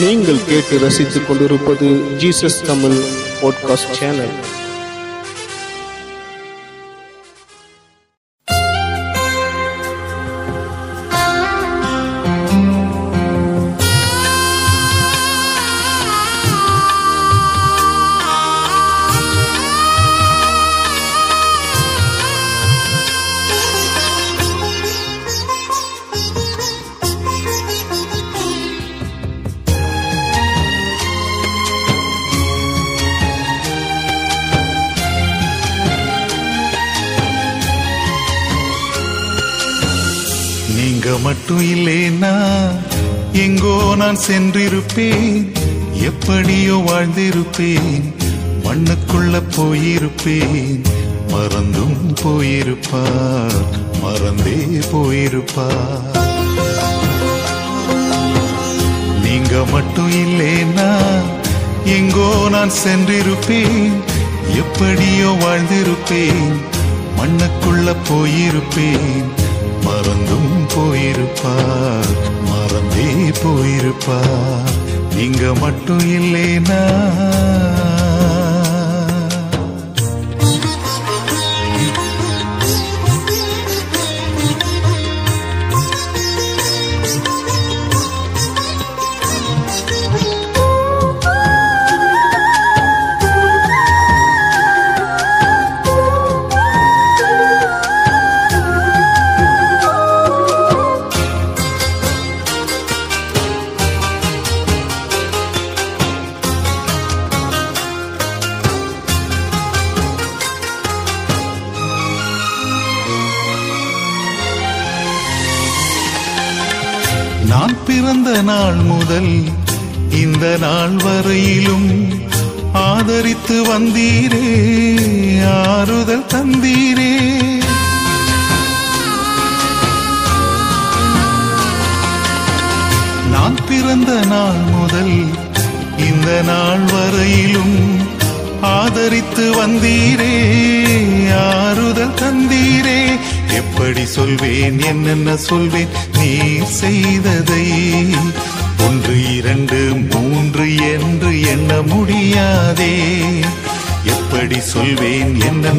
நீங்கள் கேட்டு ரசித்துக் கொண்டிருப்பது ஜீசஸ் தமிழ் பாட்காஸ்ட் சேனல் நான் சென்றிருப்பேன். எப்படியோ வாழ்ந்திருப்பேன். மண்ணுக்குள்ள போயிருப்பேன். மறந்தும் போயிருப்பார். மறந்தே போயிருப்பார். நீங்க மட்டும் இல்லைன்னா எங்கோ நான் சென்றிருப்பேன். எப்படியோ வாழ்ந்திருப்பேன். மண்ணுக்குள்ள போயிருப்பேன். மறந்தும் போயிருப்பார். மறந்தே போயிருப்பார். நீங்க மட்டும் இல்லைனா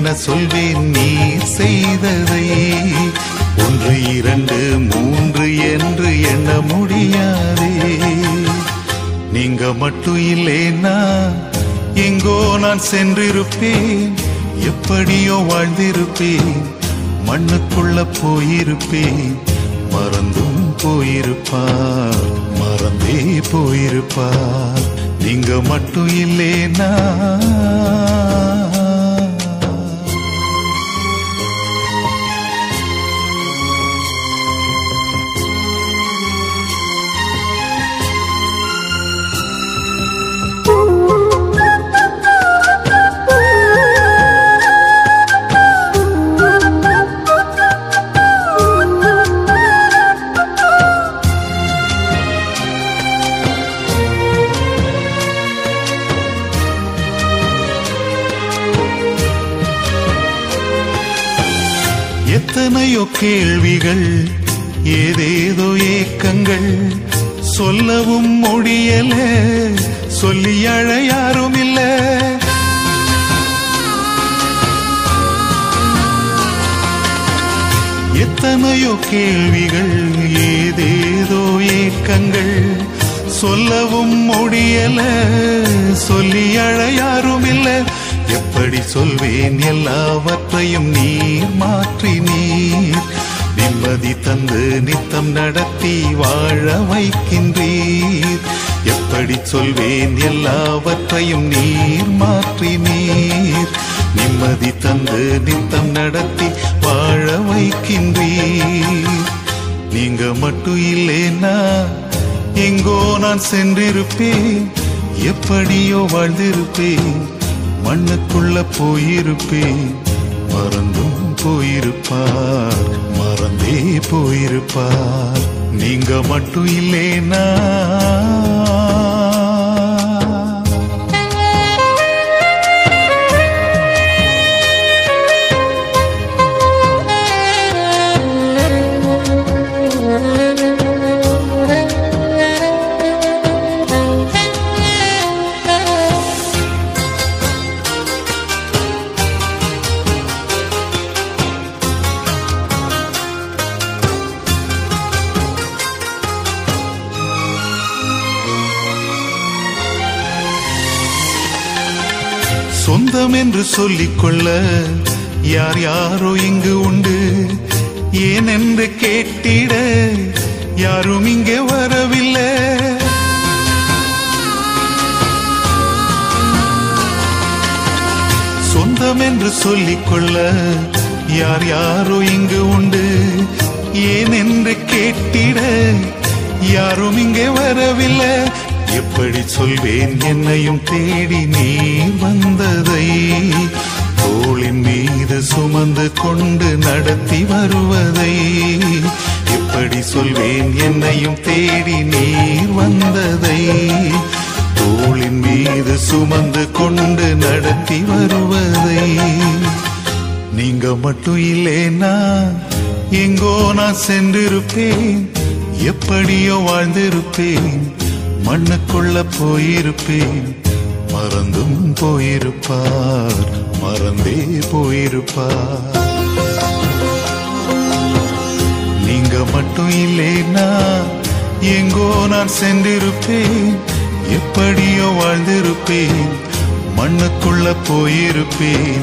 என்ன சொல்வேன்? நீ செய்ததை. ஒன்று இரண்டு மூன்று என்று எண்ண முடியாதே. நீங்க மட்டும் இல்லைன்னா எங்கோ நான் சென்றிருப்பேன். எப்படியோ வாழ்ந்திருப்பேன். மண்ணுக்குள்ள போயிருப்பேன். மறந்தும் போயிருப்பார். மறந்தே போயிருப்பார். நீங்க மட்டும் இல்லைனா கேள்விகள் ஏதேதோ ஏக்கங்கள். சொல்லவும் முடியல சொல்லி அழ யாரும் இல்ல. எத்தனையோ கேள்விகள் ஏதேதோ ஏக்கங்கள். சொல்லவும் முடியல சொல்லி அழ யாரும் இல்ல. எப்படி சொல்வேன் எல்லாவற்றையும் நீர் மாற்றி நீர். நிம்மதி தந்து நித்தம் நடத்தி வாழ வைக்கின்றீர். எப்படி சொல்வேன் எல்லாவற்றையும் நீர் மாற்றி நீர். நிம்மதி தந்து நித்தம் நடத்தி வாழ வைக்கின்றீர். நீங்க மட்டும் இல்லைன்னா எங்கோ நான் சென்றிருப்பேன். எப்படியோ வாழ்ந்திருப்பேன். மண்ணுக்குள்ள போயிருப்பேன். மறந்தும் போயிருப்பார். மறந்தே போயிருப்பார். நீங்க மட்டும் இல்லைனா. என்று சொல்லிக்கொள்ள யார் யாரோ இங்கு உண்டு. ஏன் என்று கேட்டிட யாரும் இங்கே வரவில்லை. சொந்தம் என்று சொல்லிக்கொள்ள யார் யாரோ இங்கு உண்டு. ஏன் என்று கேட்டிட யாரும் இங்கே வரவில்லை. எப்படி சொல்வேன்? என்னையும் தேடி நீ வந்ததை தோளின் மீது சுமந்து கொண்டு நடத்தி வருவதை எப்படி சொல்வேன்? என்னையும் தேடி நீர் வந்ததை தோளின் மீது சுமந்து கொண்டு நடத்தி வருவதை நீங்க மட்டும் இல்லைனா எங்கோ நான் சென்றிருப்பேன் எப்படியோ வாழ்ந்திருப்பேன். மண்ணுக்குள்ள போயிருப்பேன். மறந்தும் போயிருப்பார். மறந்தே போயிருப்பார். நீங்க மட்டும் இல்லேனா எங்கோ நான் சென்றிருப்பேன். எப்படியோ வாழ்ந்திருப்பேன். மண்ணுக்குள்ள போயிருப்பேன்.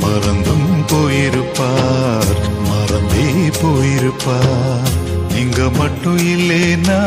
மறந்தும் போயிருப்பார். மறந்தே போயிருப்பார். நீங்க மட்டும் இல்லைனா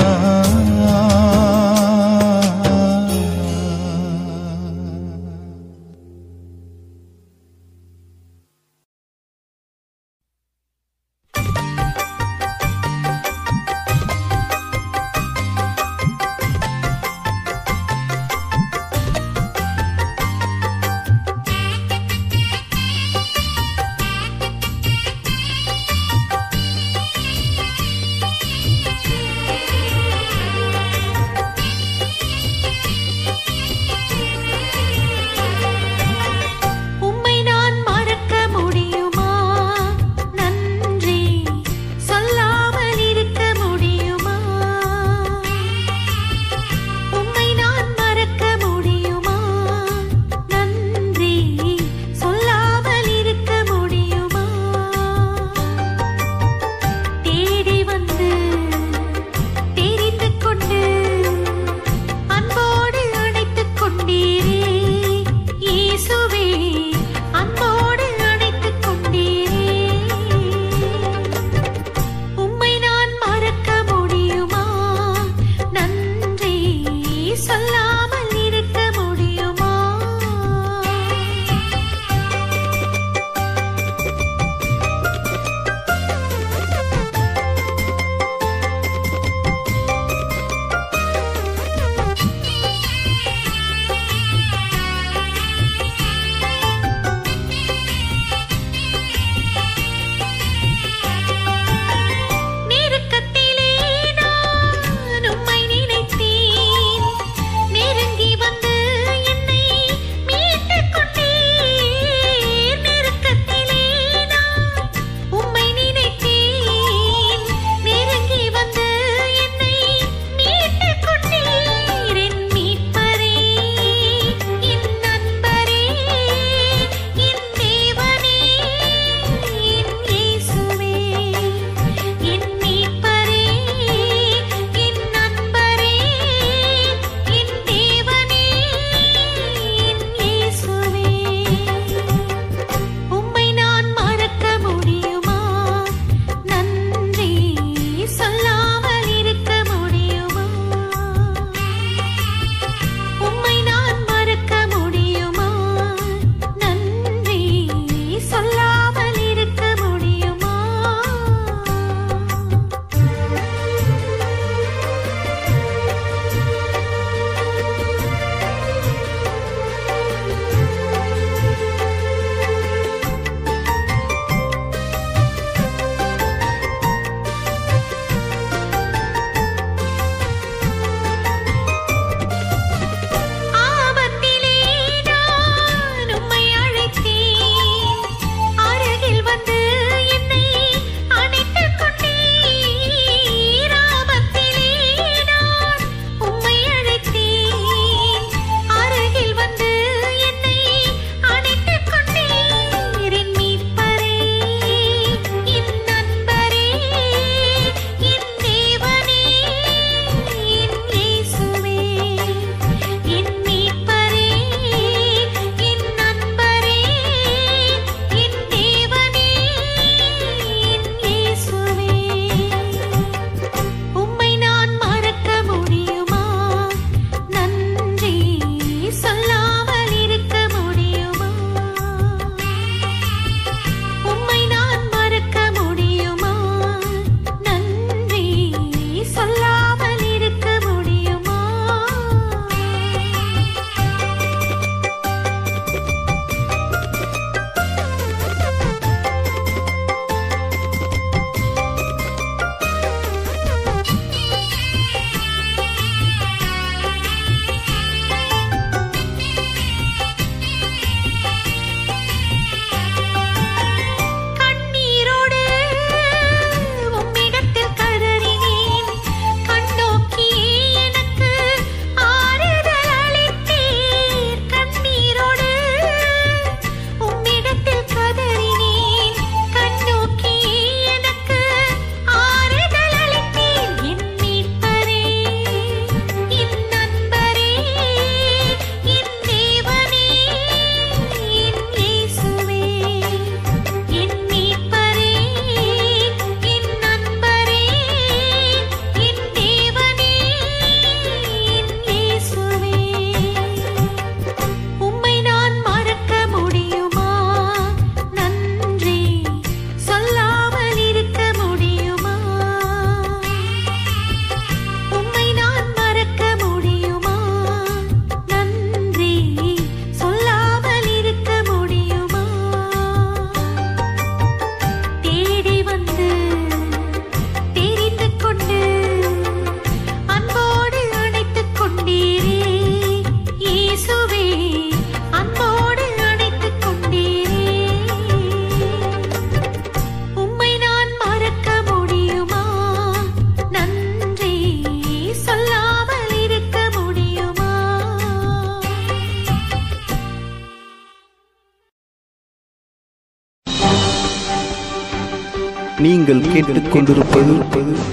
கேட்டுக்கொண்டிருப்பது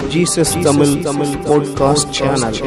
Jesus Tamil Tamil podcast channel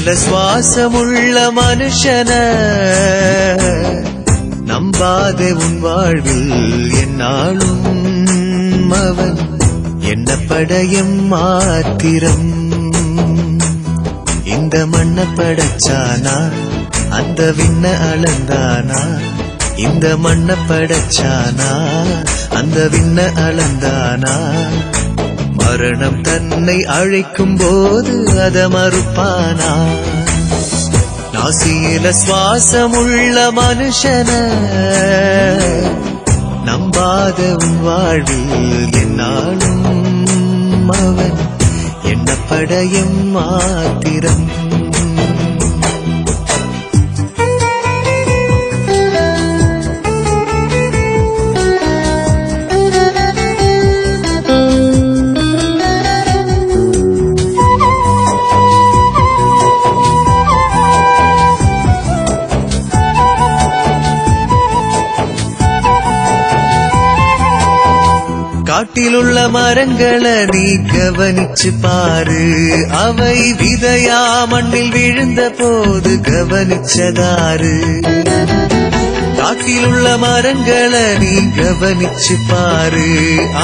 நாசியில சுவாசமுள்ள மனுஷன நம்பாதே உன் வாழ்வில் என்னாலும் அவன் என்ன படையும் மாத்திரம். இந்த மண்ண படைச்சானா? அந்த விண்ண அளந்தானா? இந்த மண்ண படைச்சானா? அந்த விண்ண அளந்தானா? மரணம் தன்னை அழைக்கும் போது அத மறுப்பானா? நாசியில சுவாசமுள்ள மனுஷன நம்பாத உன் வாழ்வில் என்னாலும் அவன். என்ன படையும் மாத்திரம்? காட்டிலுள்ள மரங்களை நீ கவனிச்சு பாரு. அவை விதையா மண்ணில் விழுந்த போது கவனிச்சதாரு காட்டிலுள்ள மரங்களை நீ கவனிச்சு பாரு.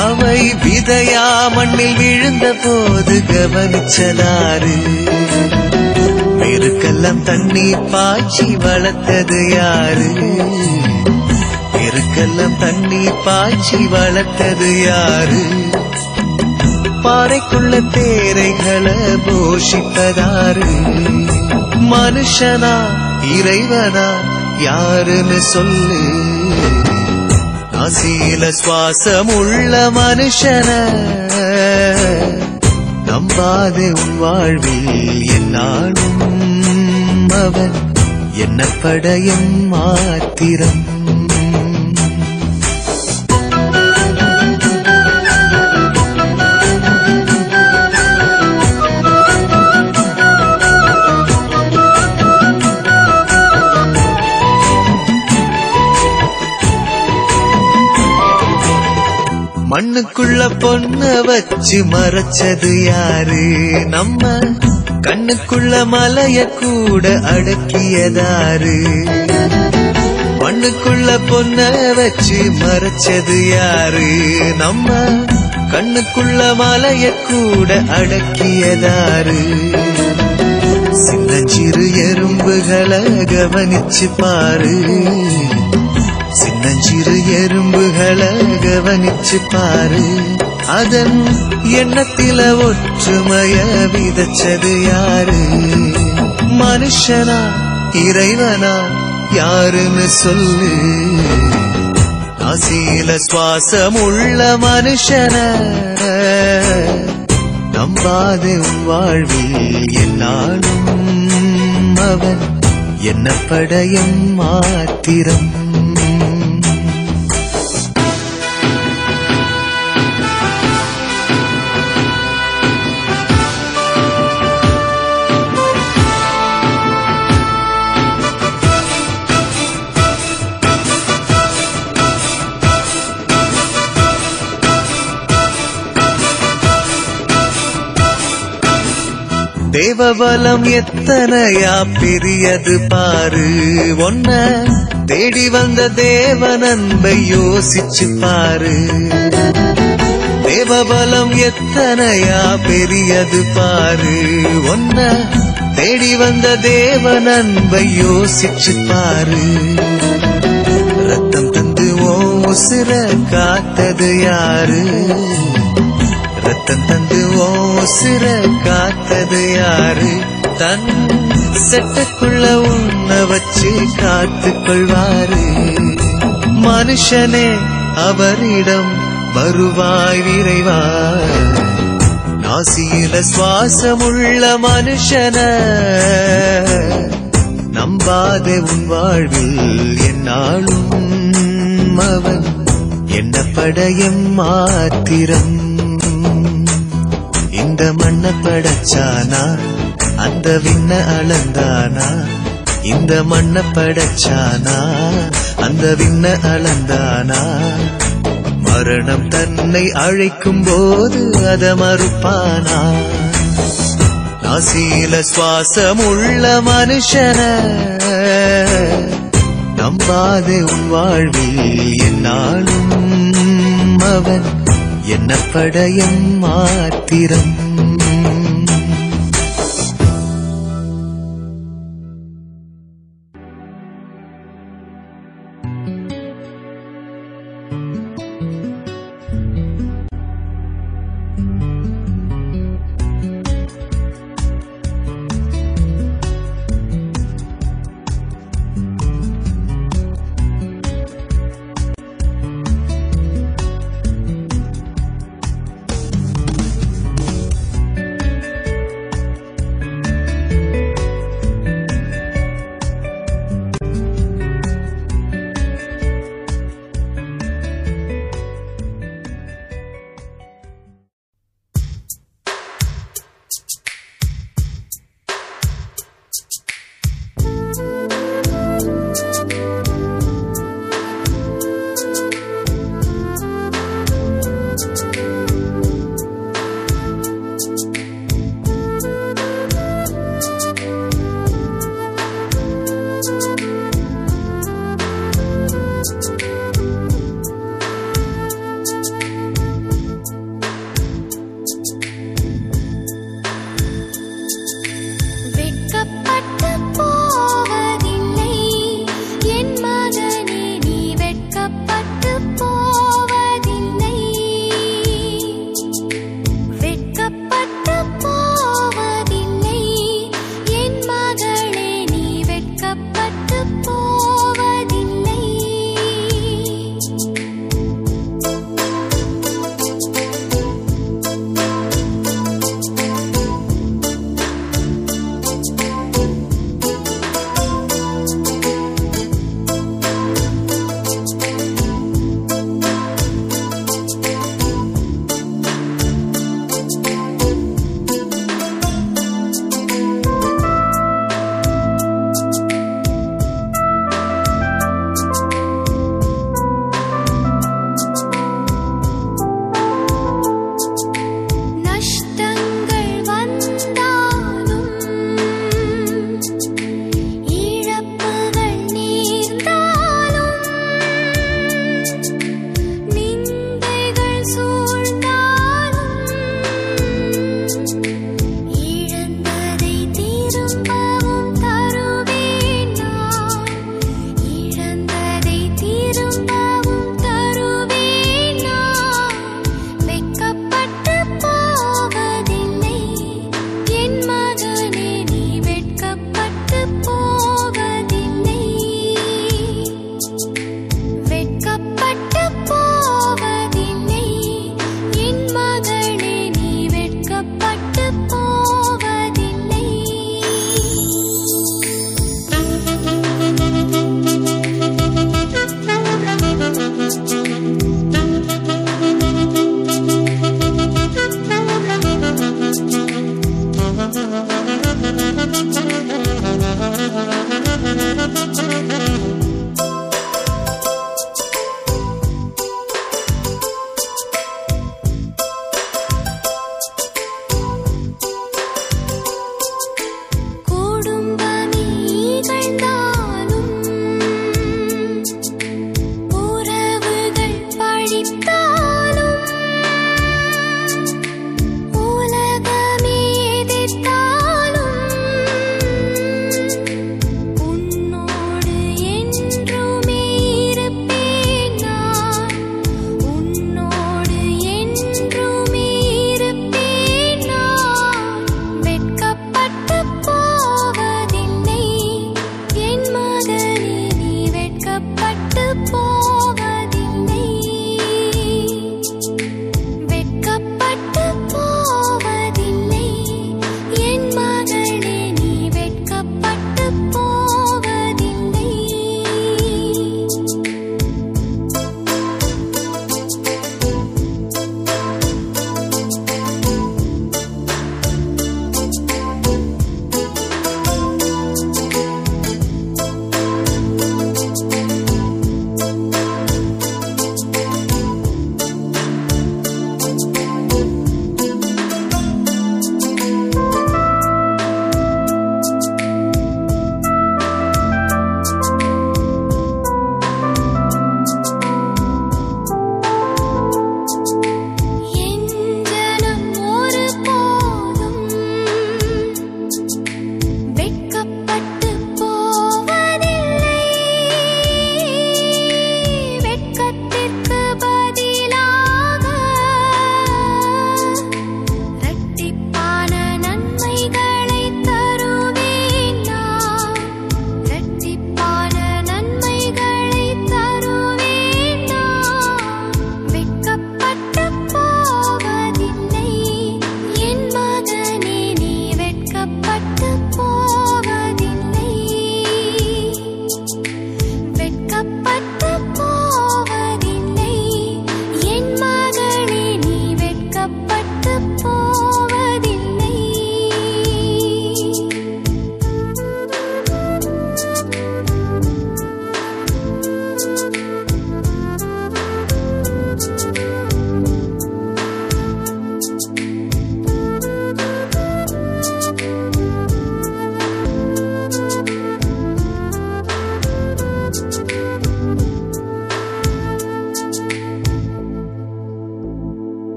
அவை விதையா மண்ணில் விழுந்த போது கவனிச்சதாரு பெருக்கெல்லாம் தண்ணீர் பாய்ச்சி வளர்த்தது யாரு? பெருக்கெல்லாம் தண்ணி பாய்ச்சி வளர்த்தது யாரு? பாறைக்குள்ள தேரைகளை போஷித்ததாரு. மனுஷனா இறைவனா யாருன்னு சொல்லு. அசீல சுவாசம் உள்ள மனுஷன நம்பாதே உன் வாழ்வில் என்னாலும் அவன். என்ன படையும் மாத்திரம்? கண்ணுக்குள்ள பொண்ண வச்சு மறைச்சது யாரு? நம்ம கண்ணுக்குள்ள மலைய கூட அடக்கியதாரு. மண்ணுக்குள்ள பொண்ண வச்சு மறைச்சது யாரு? நம்ம கண்ணுக்குள்ள மலைய கூட அடக்கியதாரு. சின்ன சிறு எறும்புகளை கவனிச்சு பாரு. நஞ்சிறு எறும்புகளை கவனிச்சு பாரு. அதன் எண்ணத்தில ஒற்றுமைய விதச்சது யாரு? மனுஷனா இறைவனா யாருன்னு சொல்லு. நாசியில சுவாசம் உள்ள மனுஷன. நம்பாதே வாழ்வில் எல்லாரும் அவன். என்ன படையும் மாத்திரம்? தேவபலம் எத்தனையா பெரியது பாரு. ஒன்ன தேடி வந்த தேவ அன்பை யோசிச்சு பாரு. தேவபலம் எத்தனையா பெரியது பாரு. ஒன்ன தேடி வந்த தேவ அன்பை யோசிச்சு பாரு. ரத்தம் தந்து ஓ உசிர காத்தது யாரு? ரத்தம் தந்து ஓ காத்தது யாரு? தன் செட்டக்குள்ள உன்ன வச்சு காத்து கொள்வாரு மனுஷனே அவரிடம் வருவாய் விரைவா? நாசியில சுவாசமுள்ள மனுஷன நம்பாதே உன் வாழ்வில் என்னாலும் அவன். என்ன படையும் மாத்திரம்? இந்த மண்ண படைச்சானா? அந்த விண்ண அளந்தானா? இந்த மண்ண படைச்சானா? அந்த விண்ண அளந்தானா? மரணம் தன்னை அழைக்கும் போது அத மறுப்பானா? நாசியில சுவாசமுள்ள மனுஷன நம்பாதே உன் வாழ்வில் என்னாலும் அவன் என்ன படையம் மாத்திரம்.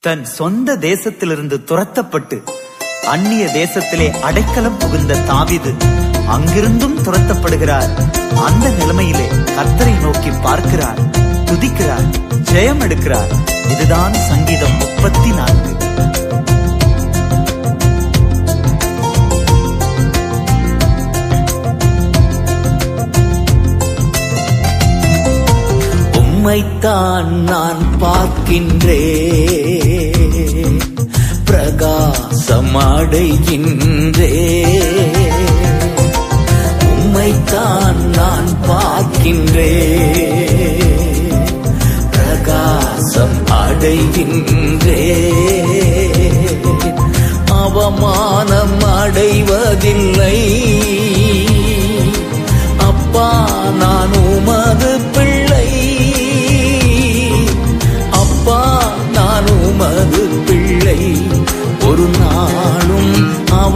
தன் சொந்த தேசத்திலிருந்து துரத்தப்பட்டு அந்நிய தேசத்திலே அடைக்கலம் புகுந்த தாவிது அங்கிருந்தும் துரத்தப்படுகிறார். அந்த நிலைமையிலே கர்த்தரை நோக்கி பார்க்கிறார் துதிக்கிறார் ஜெயம் எடுக்கிறார் இதுதான் சங்கீதம் முப்பத்தி நான்கு. உம்மைத்தான் நான் பார்க்கின்றே. பிரகாசமடைகின்றே. உம்மைத்தான் நான் பார்க்கின்றே. பிரகாசம் அடைகின்றே அவமானம் அடைவதில்லை அப்பா நான் உமது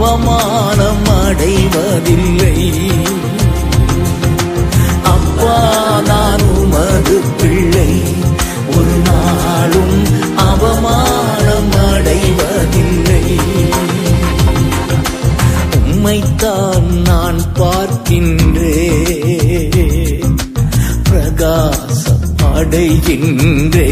அவமானம் அடைவதில்லை. அப்பா நான் உமது பிள்ளை. ஒரு நாளும் அவமானம் அடைவதில்லை. உம்மைத்தான் நான் பார்க்கின்றே பிரகாசம் அடைகின்றே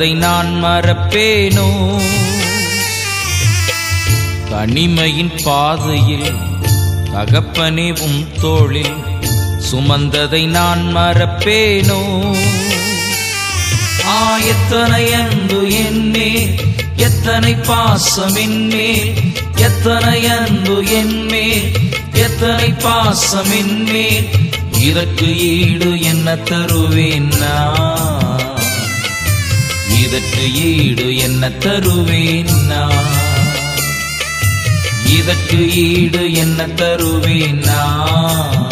மறந்ததை நான் மறப்பேனோ? தனிமையின் பாதையில் தகப்பனே உம் தோளில் சுமந்ததை நான் மறப்பேனோ? ஆ எத்தனை அன்பு என்னே எத்தனை பாசம் என்மேல் எத்தனை அன்பு என்மேல் எத்தனை பாசம் என்மேல் இதற்கு ஈடு என்ன தருவேன் நான்? இதற்கு ஈடு என்ன தருவேன் நான்? இதற்கு ஈடு என்ன தருவேன் நான்?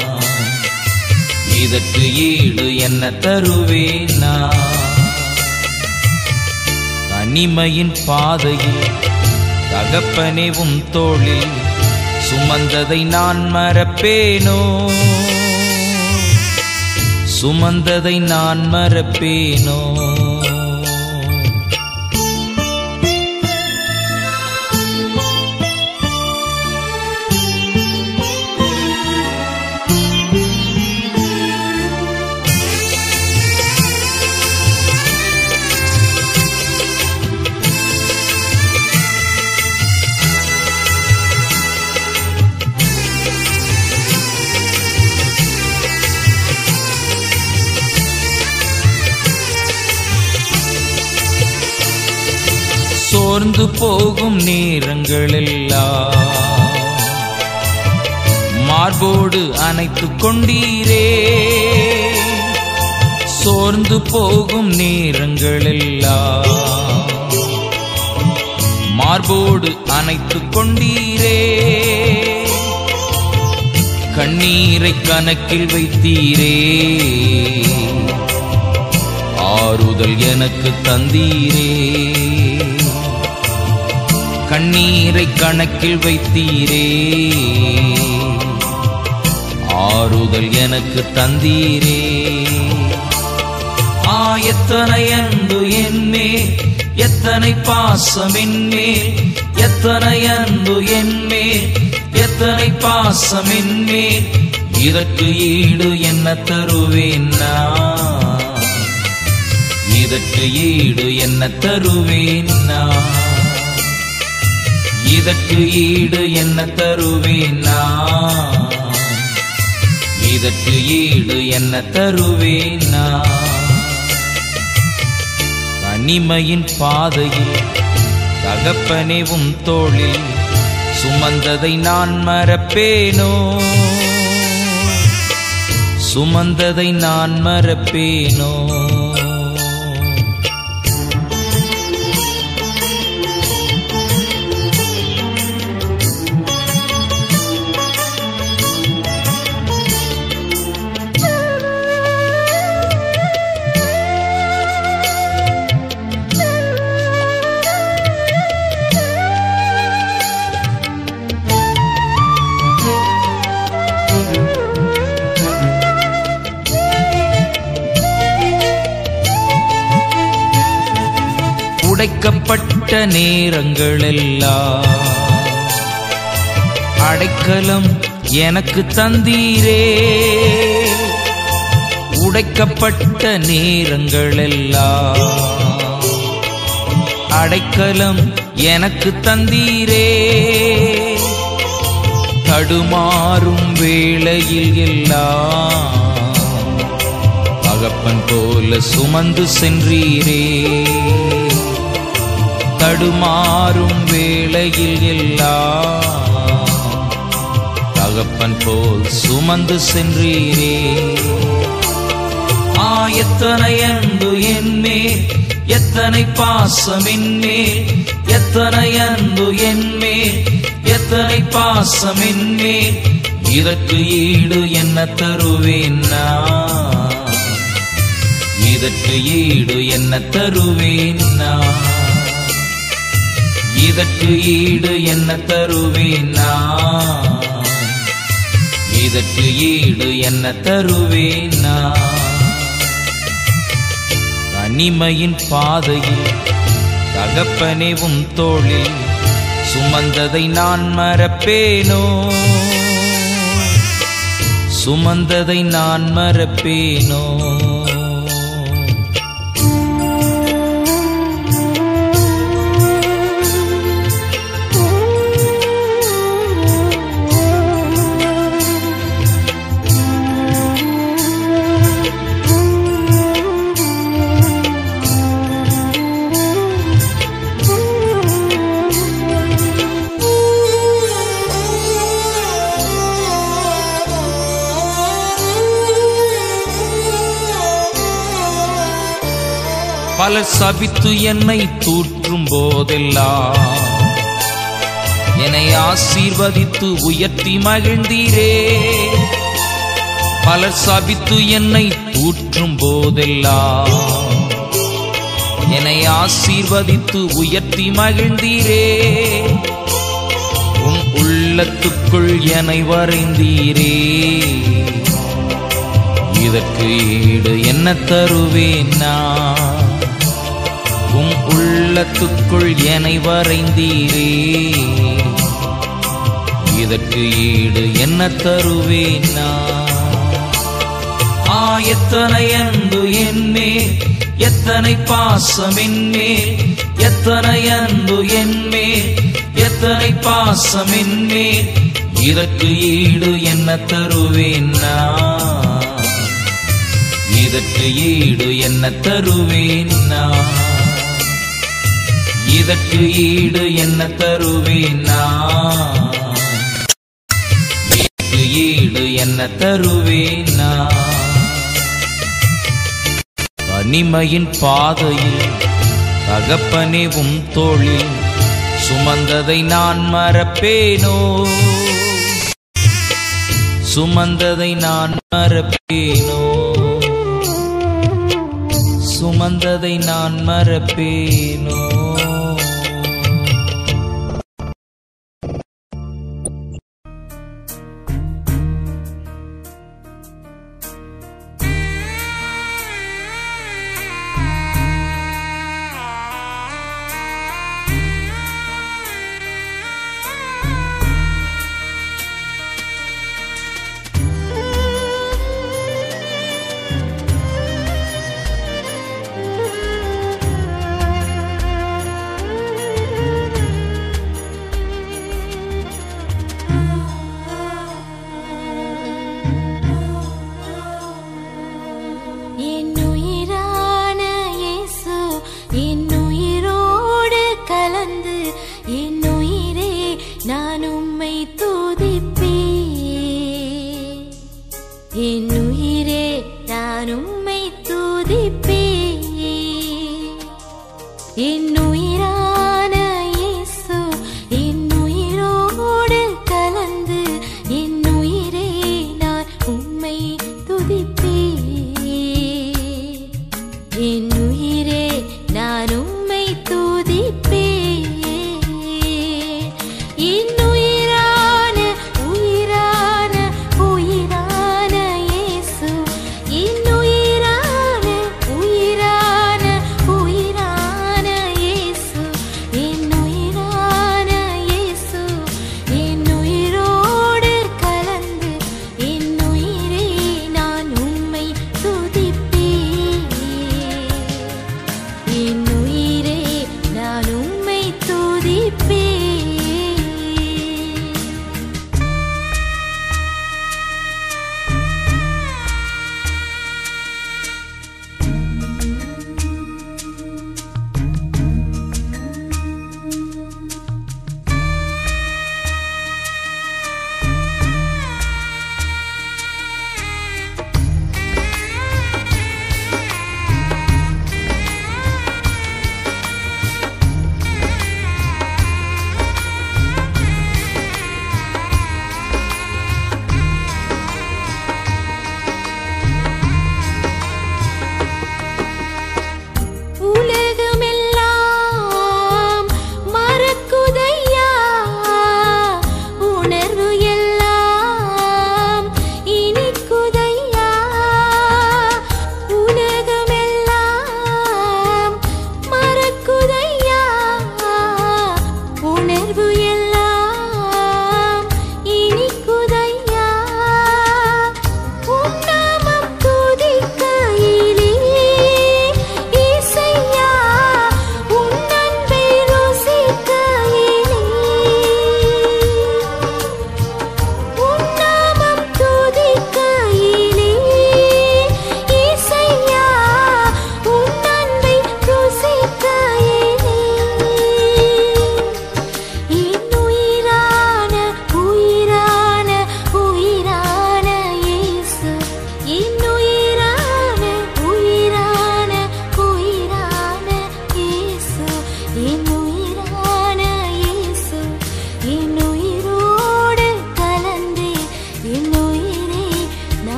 இதற்கு ஈடு என்ன தருவேன் நான்? தனிமையின் பாதையில் தகப்பனிவும் தோழில் சுமந்ததை நான் மறப்பேனோ? சுமந்ததை நான் மறப்பேனோ? சோர்ந்து போகும் நேரங்களெல்லாம் மார்போடு அணைத்து கொண்டீரே. சோர்ந்து போகும் நேரங்களெல்லாம் மார்போடு அணைத்து கொண்டீரே. கண்ணீரை கணக்கில் வைத்தீரே. ஆறுதல் எனக்கு தந்தீரே. கண்ணீரை கணக்கில் வைத்தீரே. ஆறுதல் எனக்கு தந்தீரே. ஆ எத்தனை அன்பு என்மேல் எத்தனை பாசம் என்மேல் எத்தனை அன்பு என்மேல் எத்தனை பாசம் என்மேல் இதற்கு ஈடு என்ன தருவேன் நான்? இதற்கு ஈடு என்ன தருவேன் நான்? இதற்கு ஈடு என்ன தருவேன் நான்? இதற்கு ஈடு என்ன தருவேன் நான்? தனிமையின் பாதையில் தகப்பனேவும் தோழில் சுமந்ததை நான் மறப்பேனோ? சுமந்ததை நான் மறப்பேனோ? உடைக்கப்பட்ட நேரங்களெல்லாம் அடைக்கலம் எனக்கு தந்தீரே. உடைக்கப்பட்ட நேரங்களெல்லாம் அடைக்கலம் எனக்கு தந்தீரே. தடுமாறும் வேளையில் எல்லாம் தகப்பன் போல சுமந்து சென்றீரே. தடுமாறும் வேளையில் எல்லாம் தகப்பன் போல் சுமந்து சென்றீரே. ஆ எத்தனை அன்பு என்மேல் எத்தனை பாசம் என்மேல் எத்தனை அன்பு என்மேல் எத்தனை பாசம் என்மேல் இதற்கு ஈடு என்ன தருவேன் நான் இதற்கு ஈடு என்ன தருவேன் நான் இதற்கு ஈடு என்ன தருவேன் நான்? இதற்கு ஈடு என்ன தருவேன் நான்? தனிமையின் பாதையில் தகப்பனேவும் தோளில் சுமந்ததை நான் மறப்பேனோ? சுமந்ததை நான் மறப்பேனோ? பலர் சபித்து என்னை தூற்றும் போதெல்லாம். என்னை ஆசீர்வதித்து உயர்த்தி மகிழ்ந்தீரே. பலர் சபித்து என்னை தூற்றும் போதெல்லாம். என்னை ஆசீர்வதித்து உயர்த்தி மகிழ்ந்தீரே. உன் உள்ளத்துக்குள் என்னை வரைந்தீரே. இதற்கு ஈடு என்ன தருவேன் நான்? உள்ளத்துக்குள் என்னை வரைந்தீரே. இதற்கு ஈடு என்ன தருவேன் நான்? ஆ எத்தனை அன்பு என்னே எத்தனை பாசம் என்மேல் எத்தனை அன்பு என்மேல் எத்தனை பாசம் என்மேல் இதற்கு ஈடு என்ன தருவேன் நான்? இதற்கு ஈடு என்ன தருவேன் நான்? இதற்கு ஈடு என்ன தருவேன் நான்? இதற்கு ஈடு என்ன தருவேன் நான்? தனிமையின் பாதையில் தகப்பனே உம் சுமந்ததை நான் மறப்பேனோ? சுமந்ததை நான் மறப்பேனோ? சுமந்ததை நான் மறப்பேனோ?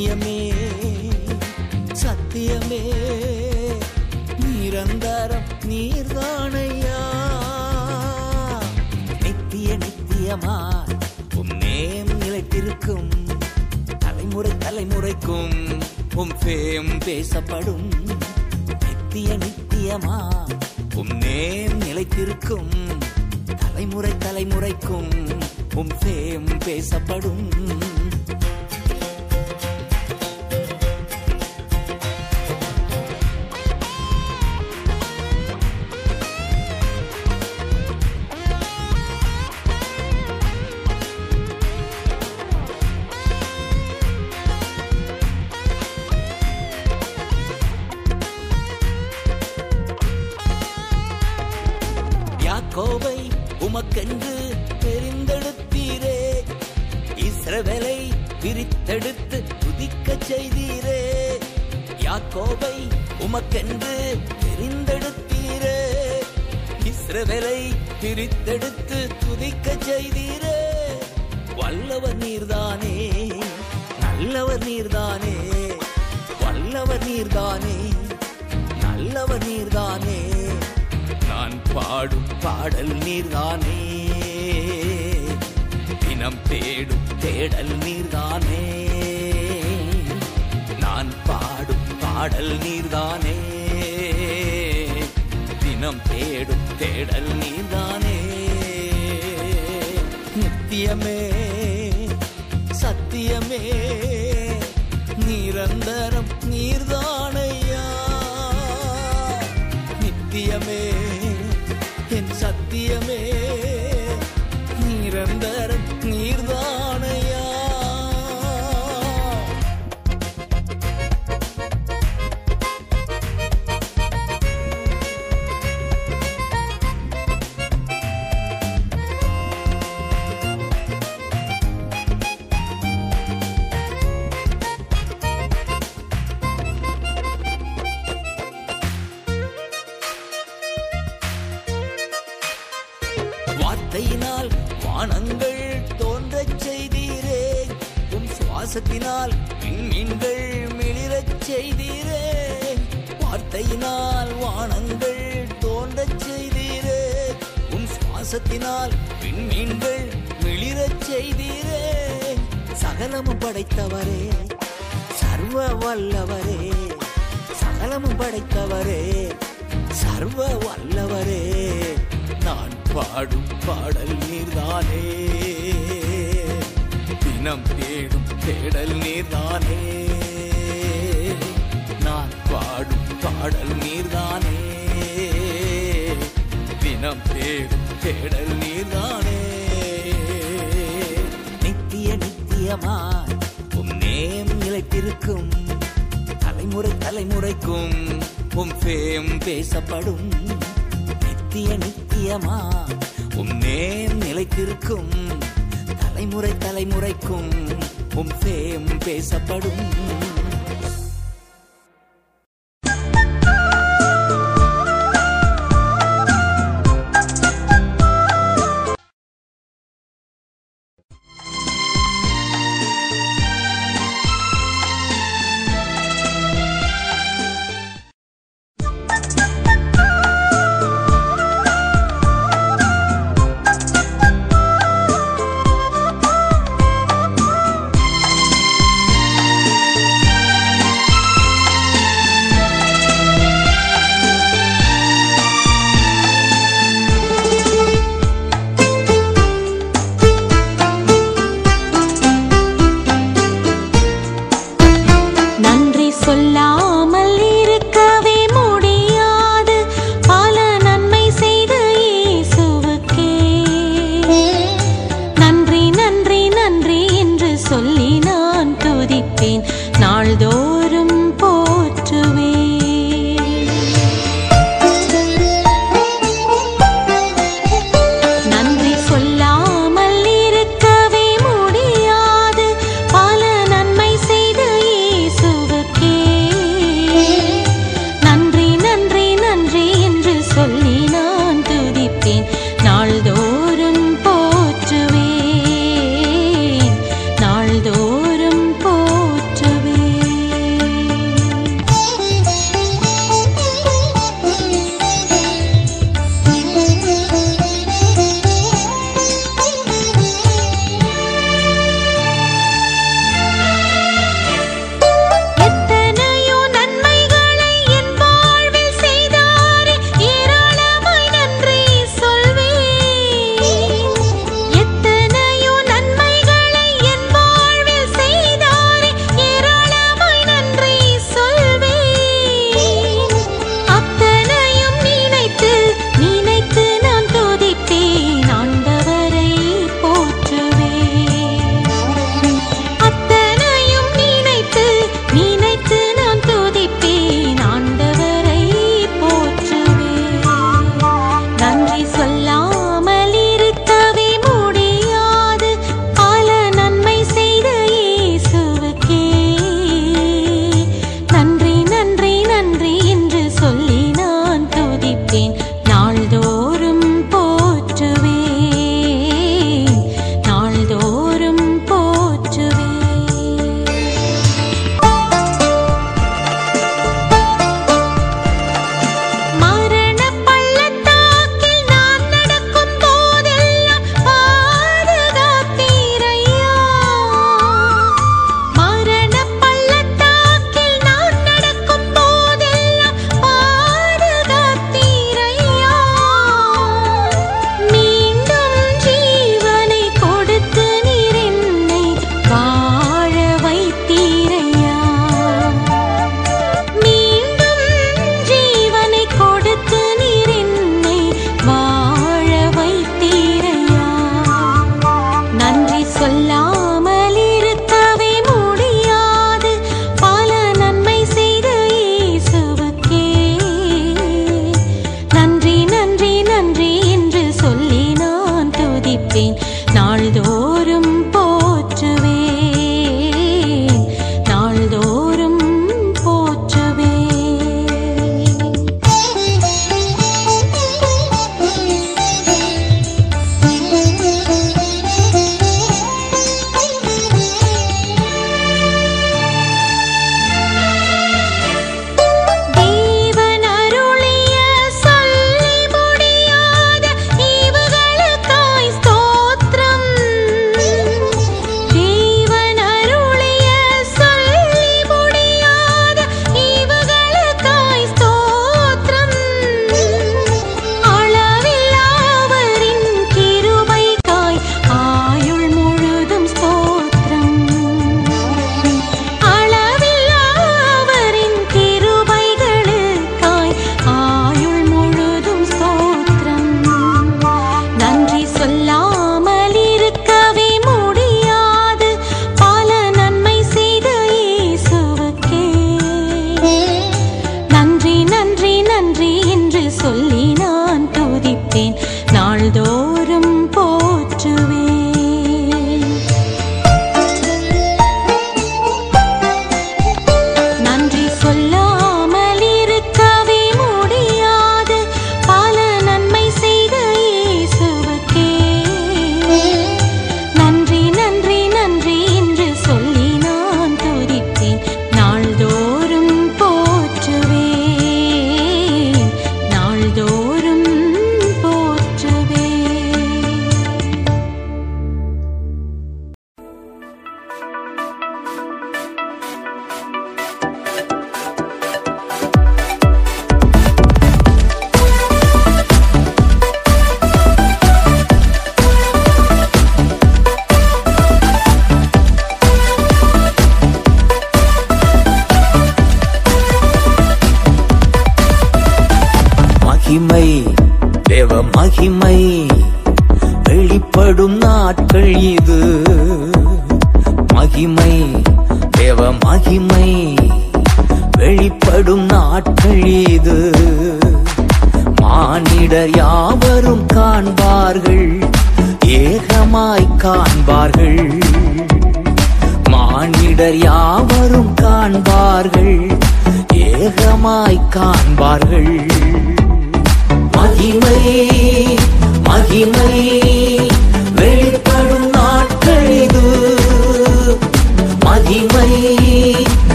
சத்தியமே சத்தியமே நீரந்தாரம் நீர்தானையா? நித்திய நித்தியமாய் உம் நிலைத்திருக்கும் தலைமுறை தலைமுறைக்கும் உம் பேம் பேசப்படும். நித்திய நித்தியமா? உம் நேம் நிலைத்திருக்கும் தலைமுறை தலைமுறைக்கும் உம் பேம் பேசப்படும்.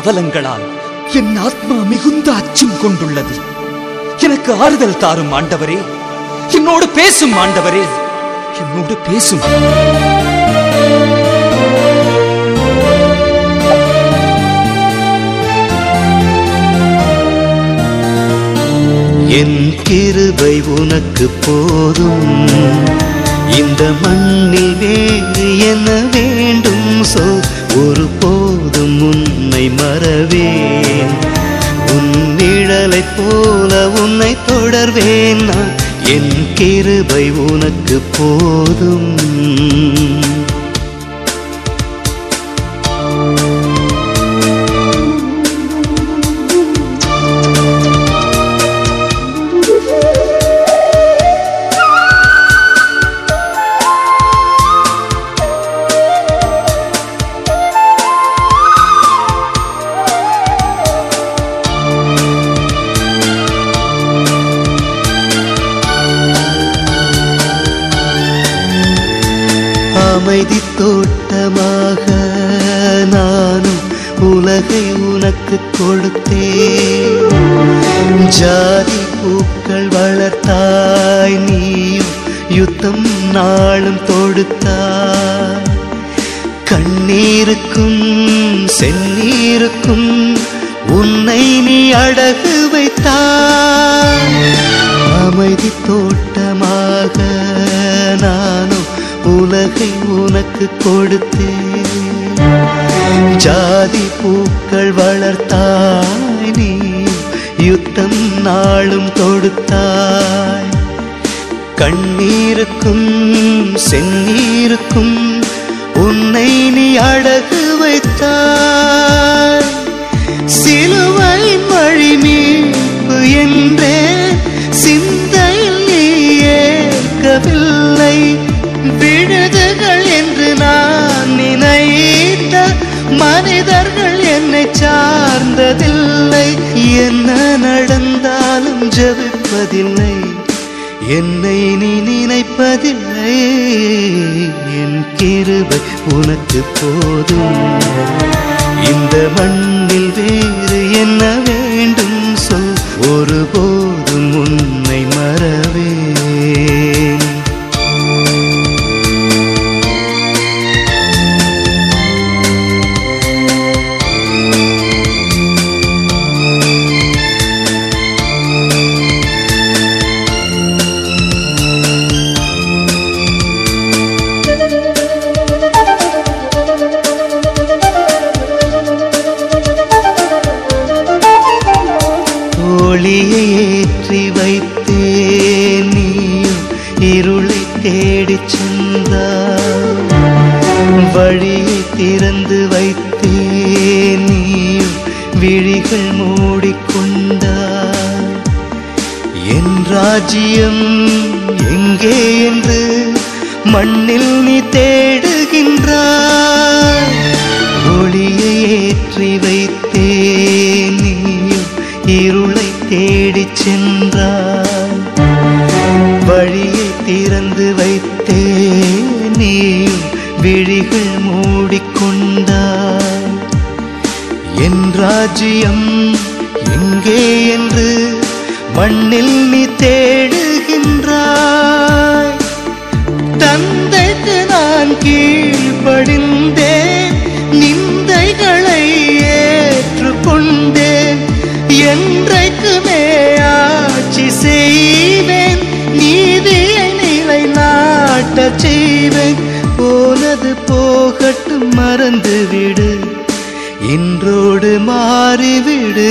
அவலங்களால் என் ஆத்மா மிகுந்த அச்சம் கொண்டுள்ளது. எனக்கு ஆறுதல் தாரும் ஆண்டவரே என்னோடு பேசும் ஆண்டவரே என்னோடு பேசும். என் கிருபை உனக்கு போதும். இந்த மண்ணில் வேறு என்ன வேண்டும்? சொல் ஒரு போ போதும் உன்னை மறவேன். உன் நிழலை போல உன்னை தொடர்வேன் நான். என் கிருபை உனக்கு போதும். நாளும் தொடுத்தாய் கண்ணீருக்கும் செந்நீருக்கும் உன்னை நீ அடகு வைத்தாய் அமைதி தோட்டமாக நானும் உலகை உனக்கு கொடுத்தேன். ஜாதி பூக்கள் வளர்த்தாய் நீ யுத்தம் நாளும் தொடுத்தாய். நீருக்கும் செந்நீருக்கும் உன்னை நீ அழகு வைத்தார் சிலுவை மழி மீட்பு என்றே சிந்தையில் நீ ஏற்கவில்லை. விழுதுகள் என்று நான் நினைத்த மனிதர்கள் என்னை சார்ந்ததில்லை. என்ன நடந்தாலும் ஜபிப்பதில்லை. என்னை நீ நினைப்பதில்லை. என் கிருபை உனக்கு போதும். மறந்துவிடு இன்றோடு மாறிவிடு.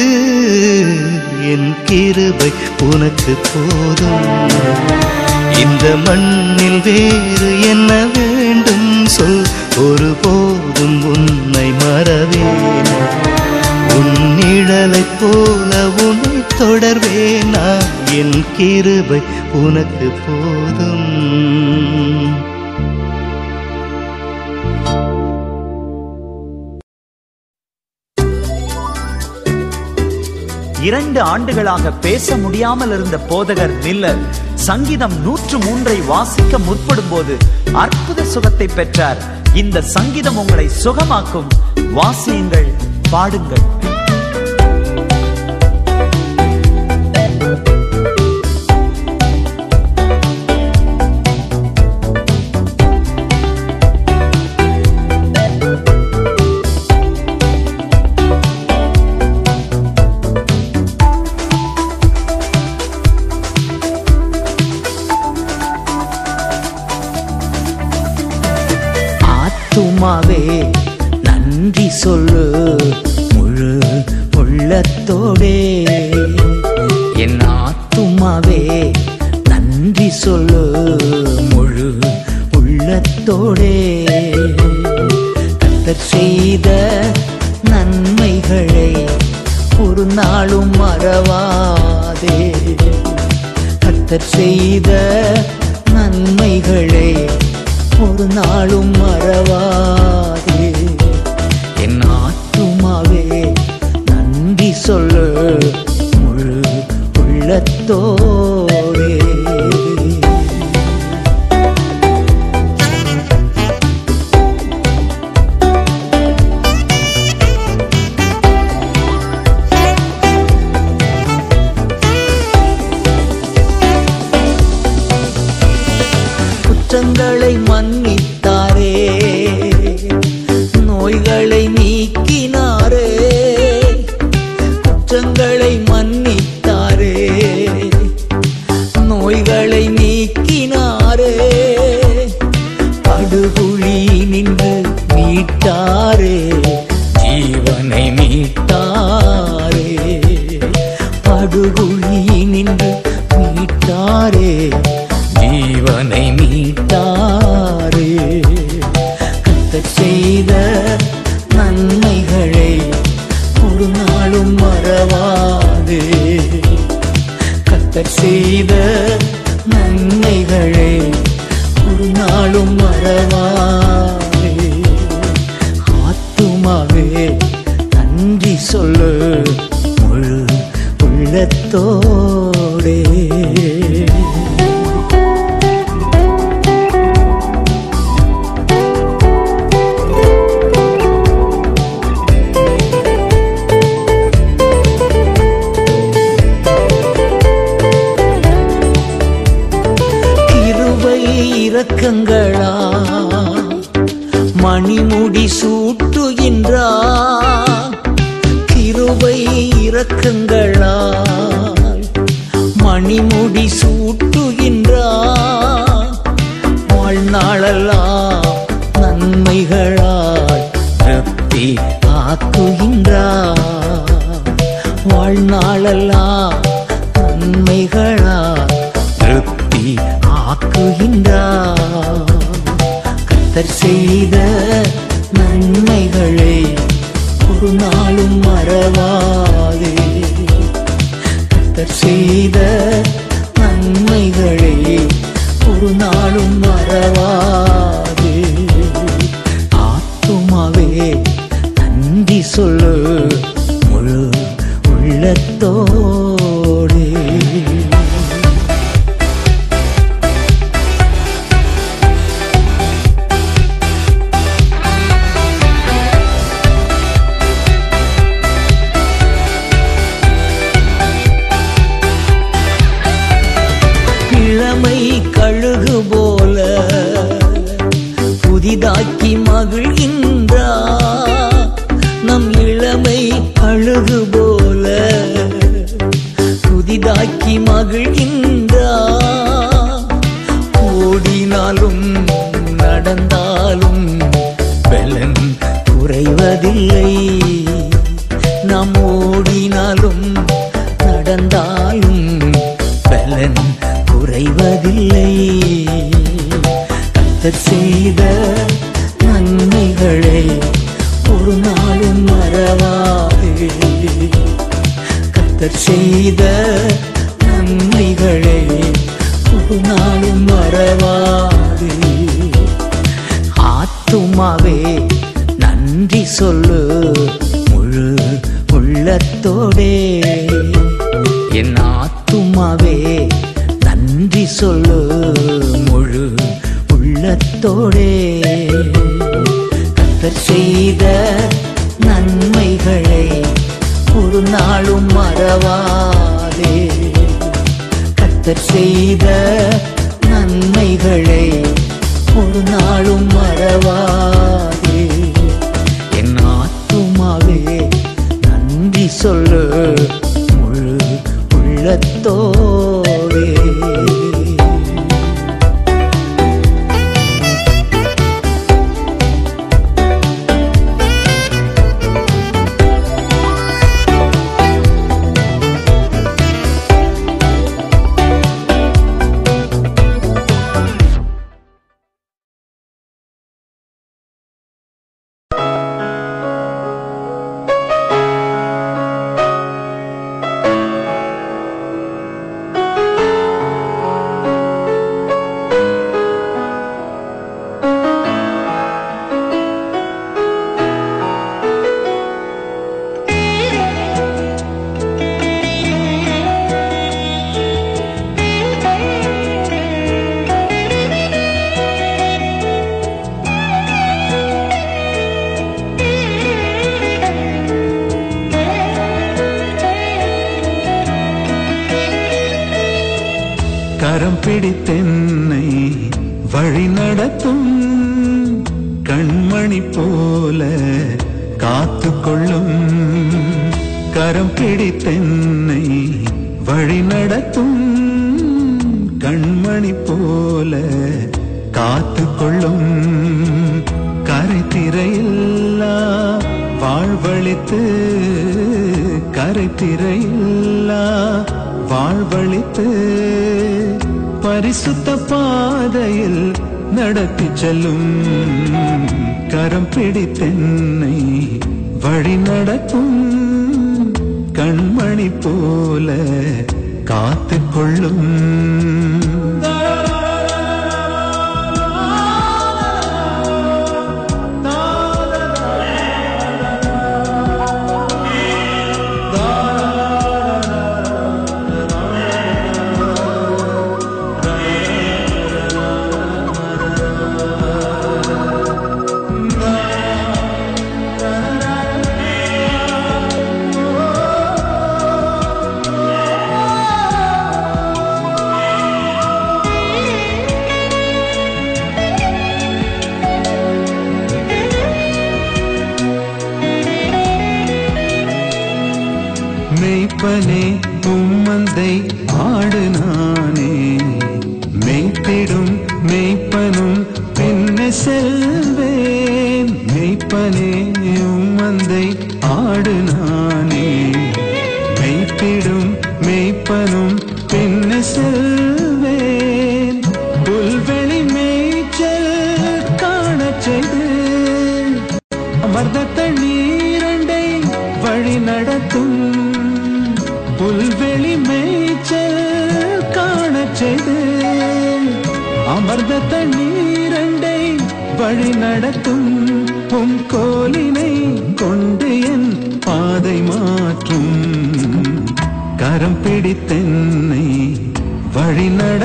என் கிருபை உனக்கு போதும். இந்த மண்ணில் வேறு என்ன வேண்டும்? சொல் ஒரு போதும் உன்னை மறவேன். உன் நிழலைப் போல உன்னை தொடர்வேனா. என் கிருபை உனக்கு போதும். இரண்டு ஆண்டுகளாக பேச முடியாமல் இருந்த போதகர் மில்லர் சங்கீதம் நூற்று மூன்றை வாசிக்க முற்படும் போது அற்புத சுகத்தை பெற்றார். இந்த சங்கீதம் உங்களை சுகமாக்கும். வாசியுங்கள் பாடுங்கள். சொல்லு முழு உள்ளத்தோடே. என் ஆத்துமாவே நன்றி சொல்லு முழு உள்ளத்தோடே. கத்தர் செய்த நன்மைகளை ஒரு நாளும் மறவாதே. கத்தர் செய்த 为何让？கரை திரையில்லா வாழ்வழித்து பரிசுத்த பாதையில் நடத்தி செல்லும் கரம் பிடித்தென்னை வழி நடக்கும் கண்மணி போல காத்துக்கொள்ளும் கொள்ளும் கதை ஆடு நானே. மெய்த்திடும் மெய்ப்பனும் பின்ன செல்வேன் மெய்ப்பனே மந்தை ஆடு நானே. மெய்த்திடும் மெய்ப்பனும் വഴി നട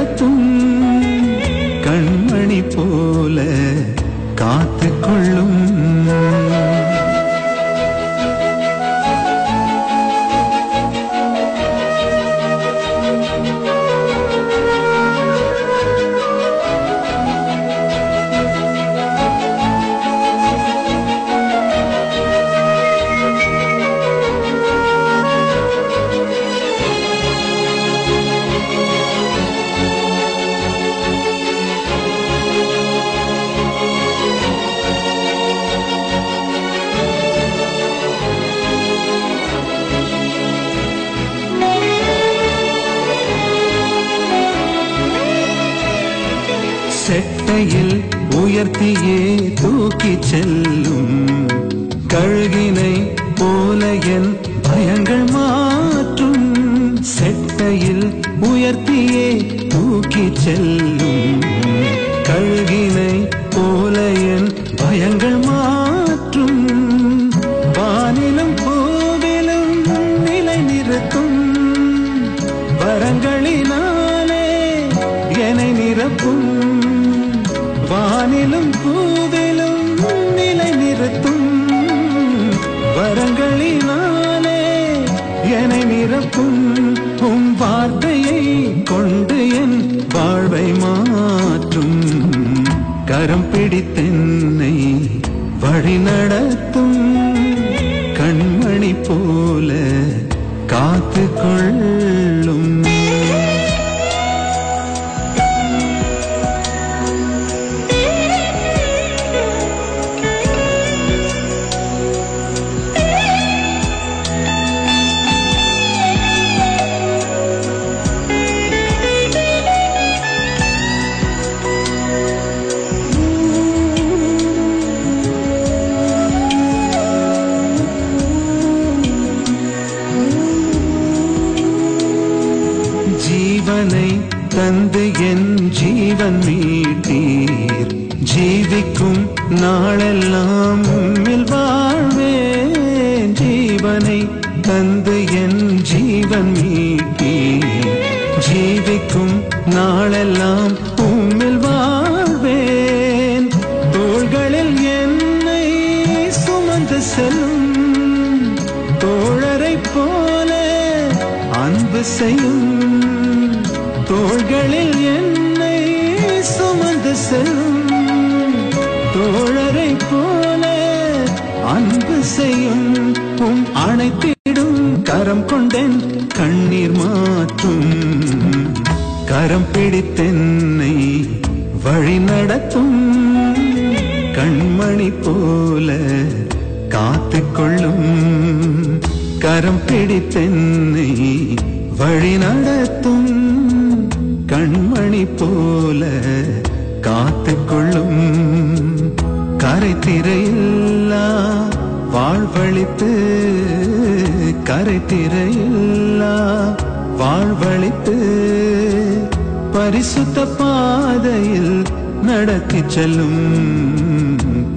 வந்து என் ஜீவன் மீட்டீர். ஜீவிக்கும் நாளெல்லாம் ചെല്ലും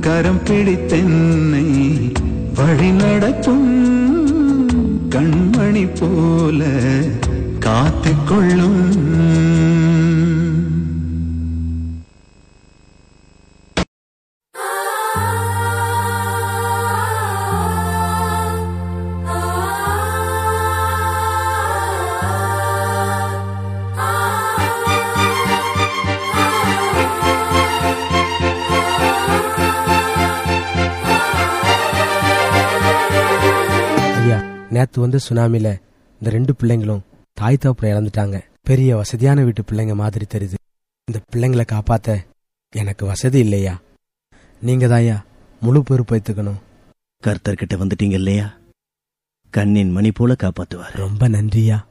കരം പിടിത്തെ சுனாமியில இந்த ரெண்டு பிள்ளைங்களும் தாய் தகப்பனை இழந்துட்டாங்க. பெரிய வசதியான வீட்டு பிள்ளைங்க மாதிரி தெரியுது. இந்த பிள்ளைங்களை காப்பாற்ற எனக்கு வசதி இல்லையா? நீங்க தாயா முழு பொறுப்பு வைத்துக்கணும். கர்த்தர்கிட்ட வந்துட்டீங்க இல்லையா? கண்ணின் மணி போல காப்பாத்துவார். ரொம்ப நன்றியா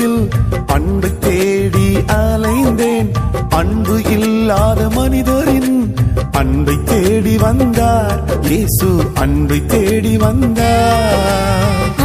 உலகில் அன்பு தேடி அலைந்தேன். அன்பு இல்லாத மனிதரின் அன்பை தேடி வந்தார். இயேசு அன்பை தேடி வந்தார்.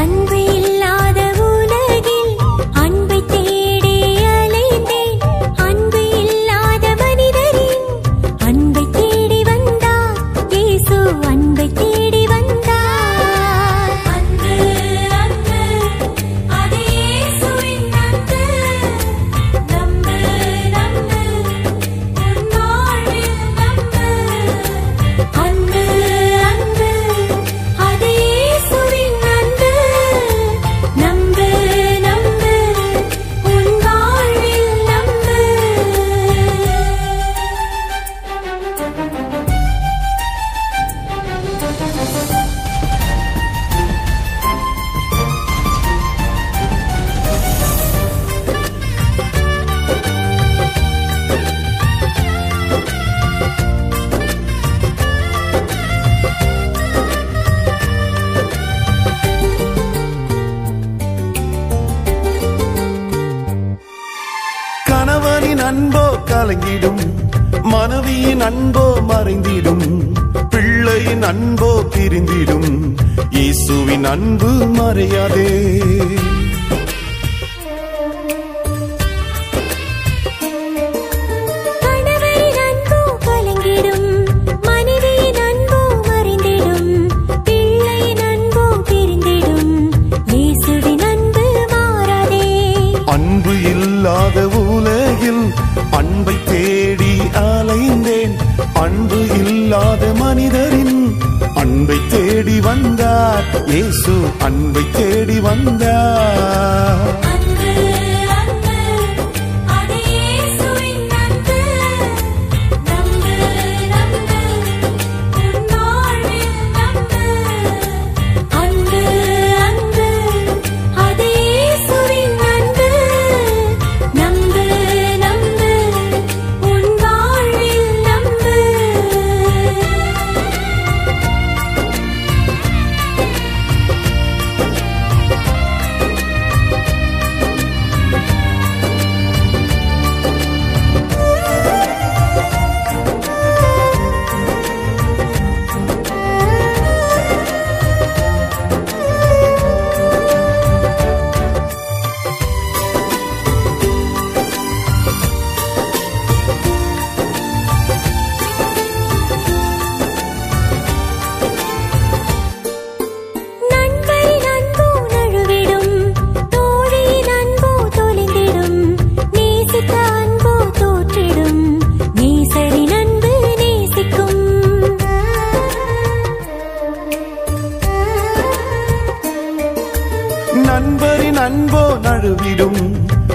நண்பரின் அன்போ நழுவிடும்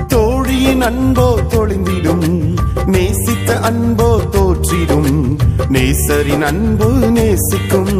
தோழியின் அன்போ தொழிந்திடும் நேசித்த அன்போ தோற்றிடும் நேசரின் அன்பு நேசிக்கும்.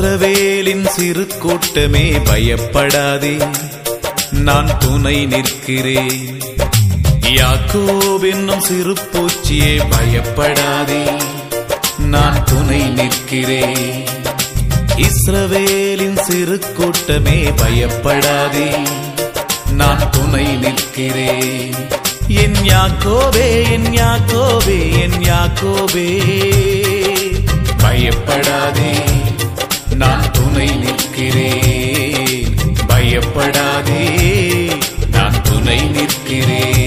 இஸ்ரவேலின் சிறு கூட்டமே பயப்படாதே. நான் துணை நிற்கிறேன். யாக்கோவென்னும் சிறு பூச்சியே பயப்படாதே. நான் துணை நிற்கிறேன். இஸ்ரவேலின் சிறு கூட்டமே பயப்படாதே. நான் துணை நிற்கிறேன். என் யாக்கோபே என் யாக்கோபே என் யாக்கோபே. பயப்படாதே. துணை நிற்கிறேன். பயப்படாதே நான் துணை நிற்கிறேன்.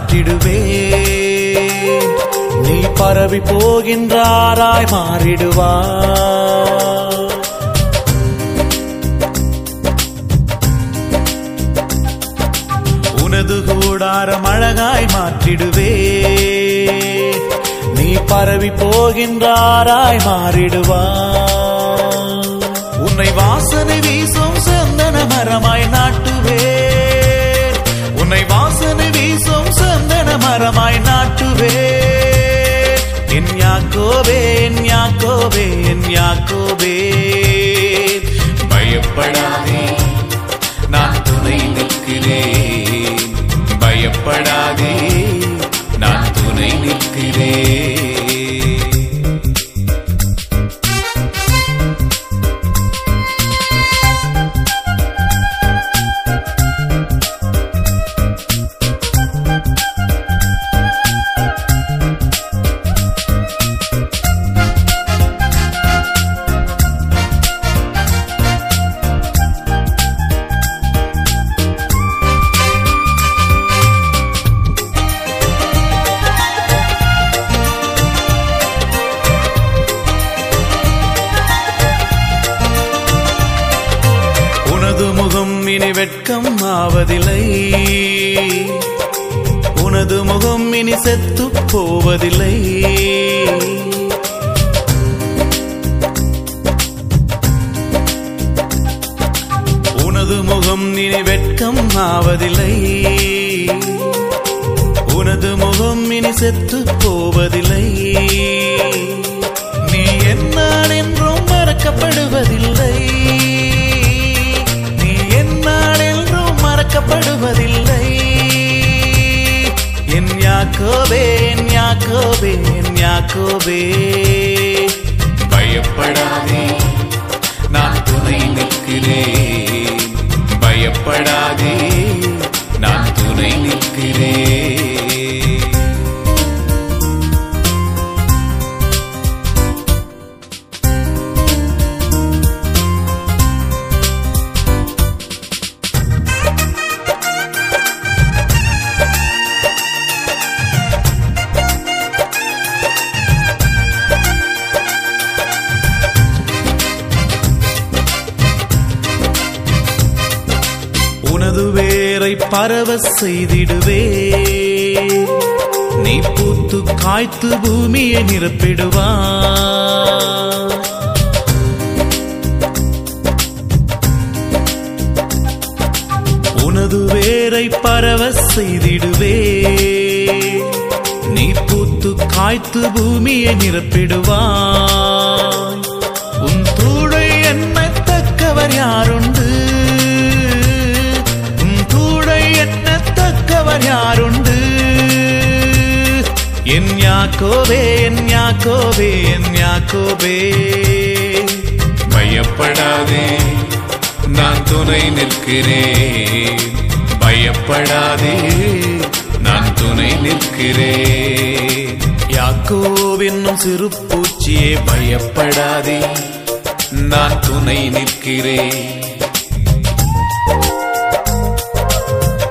மாற்றிடுவே நீ பரவி போகின்றாராய் மாறிடுவா உனது கூடாரம் அழகாய் மாற்றிடுவே நீ பரவி போகின்றாராய் மாறிடுவா உன்னை வாசனை வீசும் சந்தன மரமாய் நாட்டுவே உன்னை வாசனை ஆரமாய் நாட்டுவே. என் யாக்கோவே என் யாக்கோவே என் யாக்கோவே. பயப்படாதே நான் துணை நிற்கிறேன். பயப்படாதே நான் துணை நிற்கிறேன். பயப்படாதே செய்திடுவே. நீ பூத்து காய்த்து பூமியை நிரப்பிடுவா. உனது வேரை பரவ செய்திடுவே. நீ பூத்து காய்த்து பூமியை நிரப்பிடுவா. யாக்கோபே என் யாக்கோபே என் யாக்கோபே பயப்படாதே நான் துணை நிற்கிறேன். பயப்படாதே நான் துணை நிற்கிறேன். யாக்கோவென்னும் சிறு பூச்சியே பயப்படாதே நான் துணை நிற்கிறேன்.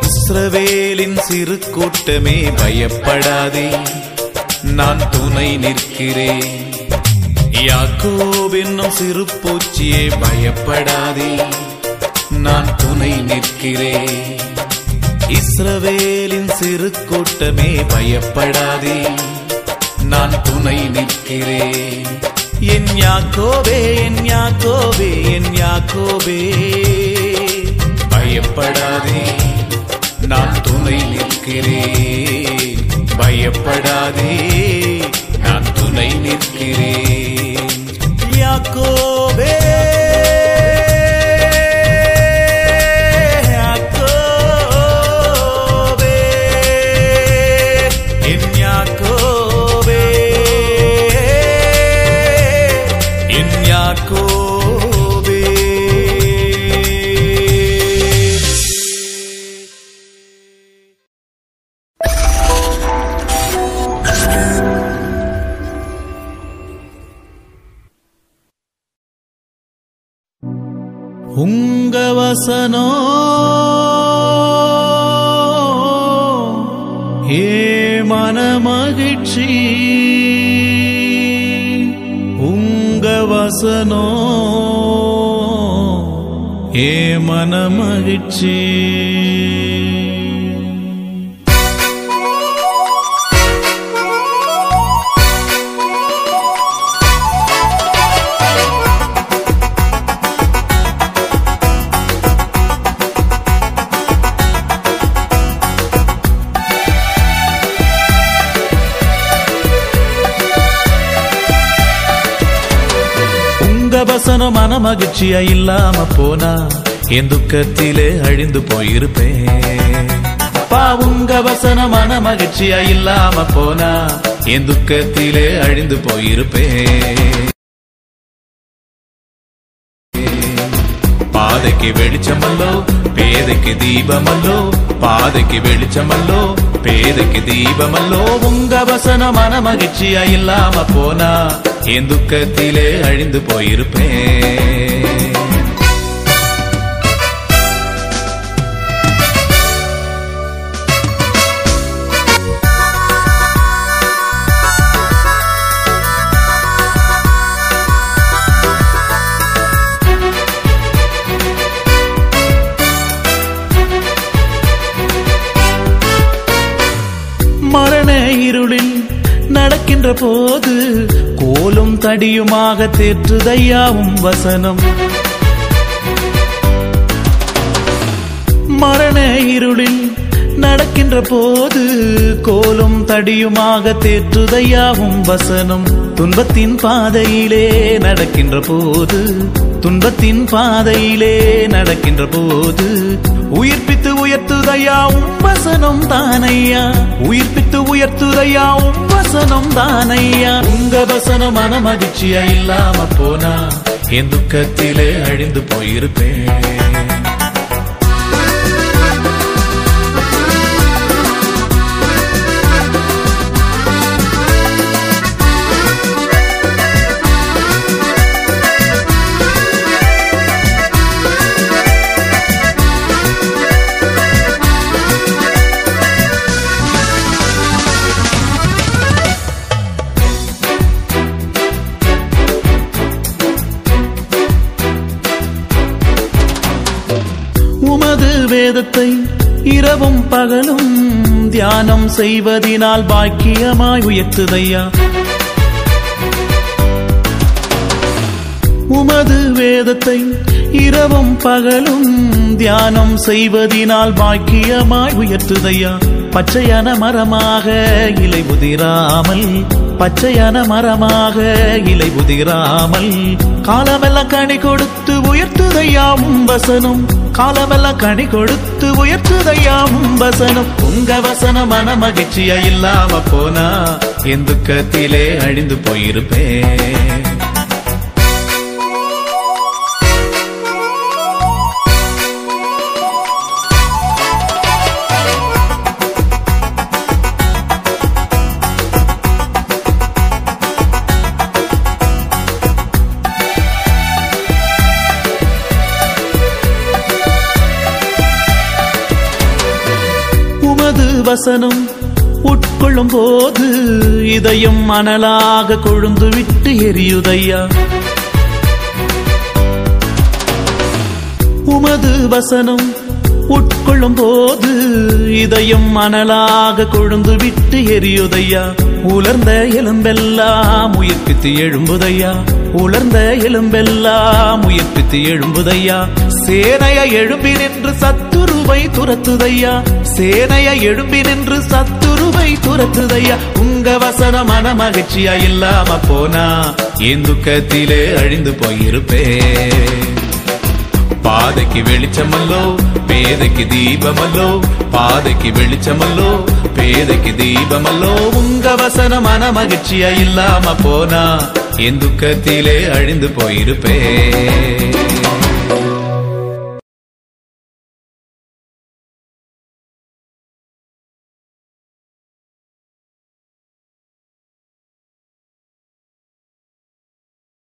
இஸ்ரவேலின் சிறு கூட்டமே பயப்படாதே. நான் துணை நிற்கிறேன். யாக்கோவென்னும் சிறு பூச்சியே பயப்படாதே. நான் துணை நிற்கிறேன். இஸ்ரவேலின் சிறு கூட்டமே பயப்படாதே. நான் துணை நிற்கிறேன். என் யாக்கோவே என் யாக்கோவே என் யாக்கோவே. பயப்படாதே. நான் துணை நிற்கிறேன். பயப்படாதே நான் துணை நிற்கிறேன். யாக்கோவே என் துக்கத்திலே அழிந்து போயிருப்பேன். பாவுங்க உங்க மன மகிழ்ச்சியா இல்லாம போனா என் துக்கத்திலே அழிந்து போயிருப்பேன். பாதைக்கு வெளிச்சமல்லோ பேதைக்கு தீபமல்லோ பாதைக்கு வெளிச்சமல்லோ பேதைக்கு தீபமல்லோ உங்க வசன மன மகிழ்ச்சியா இல்லாம போனா என் துக்கத்திலே அழிந்து போயிருப்பேன். நின்ற போது கோலும் தடியுமாக தேற்றுதையாவும் வசனம். மரண இருளில் நடக்கின்ற போது கோலும் தடியுமாக தேற்றுதையாவும் வசனம். துன்பத்தின் பாதையிலே நடக்கின்ற போது துன்பத்தின் பாதையிலே நடக்கின்ற போது உயிர்ப்பித்து உயர்த்துதையாவும் வசனம் தானையா? உயிர்ப்பித்து உயர்த்துதையாவும் வசனம் தானையா? உங்க வசனம் மன மகிழ்ச்சியா இல்லாம போனா என் துக்கத்திலே அழிந்து போயிருப்பேன். வேதத்தை இரவும் பகலும் தியானம் செய்வதினால் பாக்கியமாய் உயர்த்துதையா? உமது வேதத்தை இரவும் பகலும் தியானம் செய்வதினால் பாக்கியமாய் உயர்த்துதையா? பச்சையான மரமாக இலை உதிராமல் பச்சையான மரமாக இலை உதிராமல் காலமெல்லாம் கனி கொடுத்து உயர்த்துதையாவும் வசனம். காலமெல்லாம் கனி கொடுத்து உயர்த்துதையா வசனம் உங்க வசனம் மன மகிழ்ச்சியா இல்லாம போனா என் துக்கத்திலே அழிந்து போயிருப்பேன். வசனம் உட்கொள்ளும் போது இதயம் மணலாக கொழுந்து விட்டு எரியுதையா? உமது வசனம் உட்கொள்ளும் போது இதயம் மணலாக கொழுந்து விட்டு எரியுதையா? உலர்ந்த எலும்பெல்லாம் உயிர்ப்பித்து எழும்புதையா? உலர்ந்த எலும்பெல்லாம் உயிர்ப்பித்து எழும்புதையா. சேனைய எழும்பி நின்று சத்துருவை துரத்துதையா. சேனைய எழும்பி நின்று சத்துருவை துரத்துதையா. உங்க வசன மன மகிழ்ச்சியா இல்லாம போனா என் துக்கத்திலே அழிந்து போயிருப்பேன் பாதைக்கு வெளிச்சமல்லோ பேதைக்கு தீபமல்லோ பாதைக்கு வெளிச்சமல்லோ பேதைக்கு தீபமல்லோ. உங்க வசன மன மகிழ்ச்சியா இல்லாம போனா என் துக்கத்திலே அழிந்து போயிருப்பே.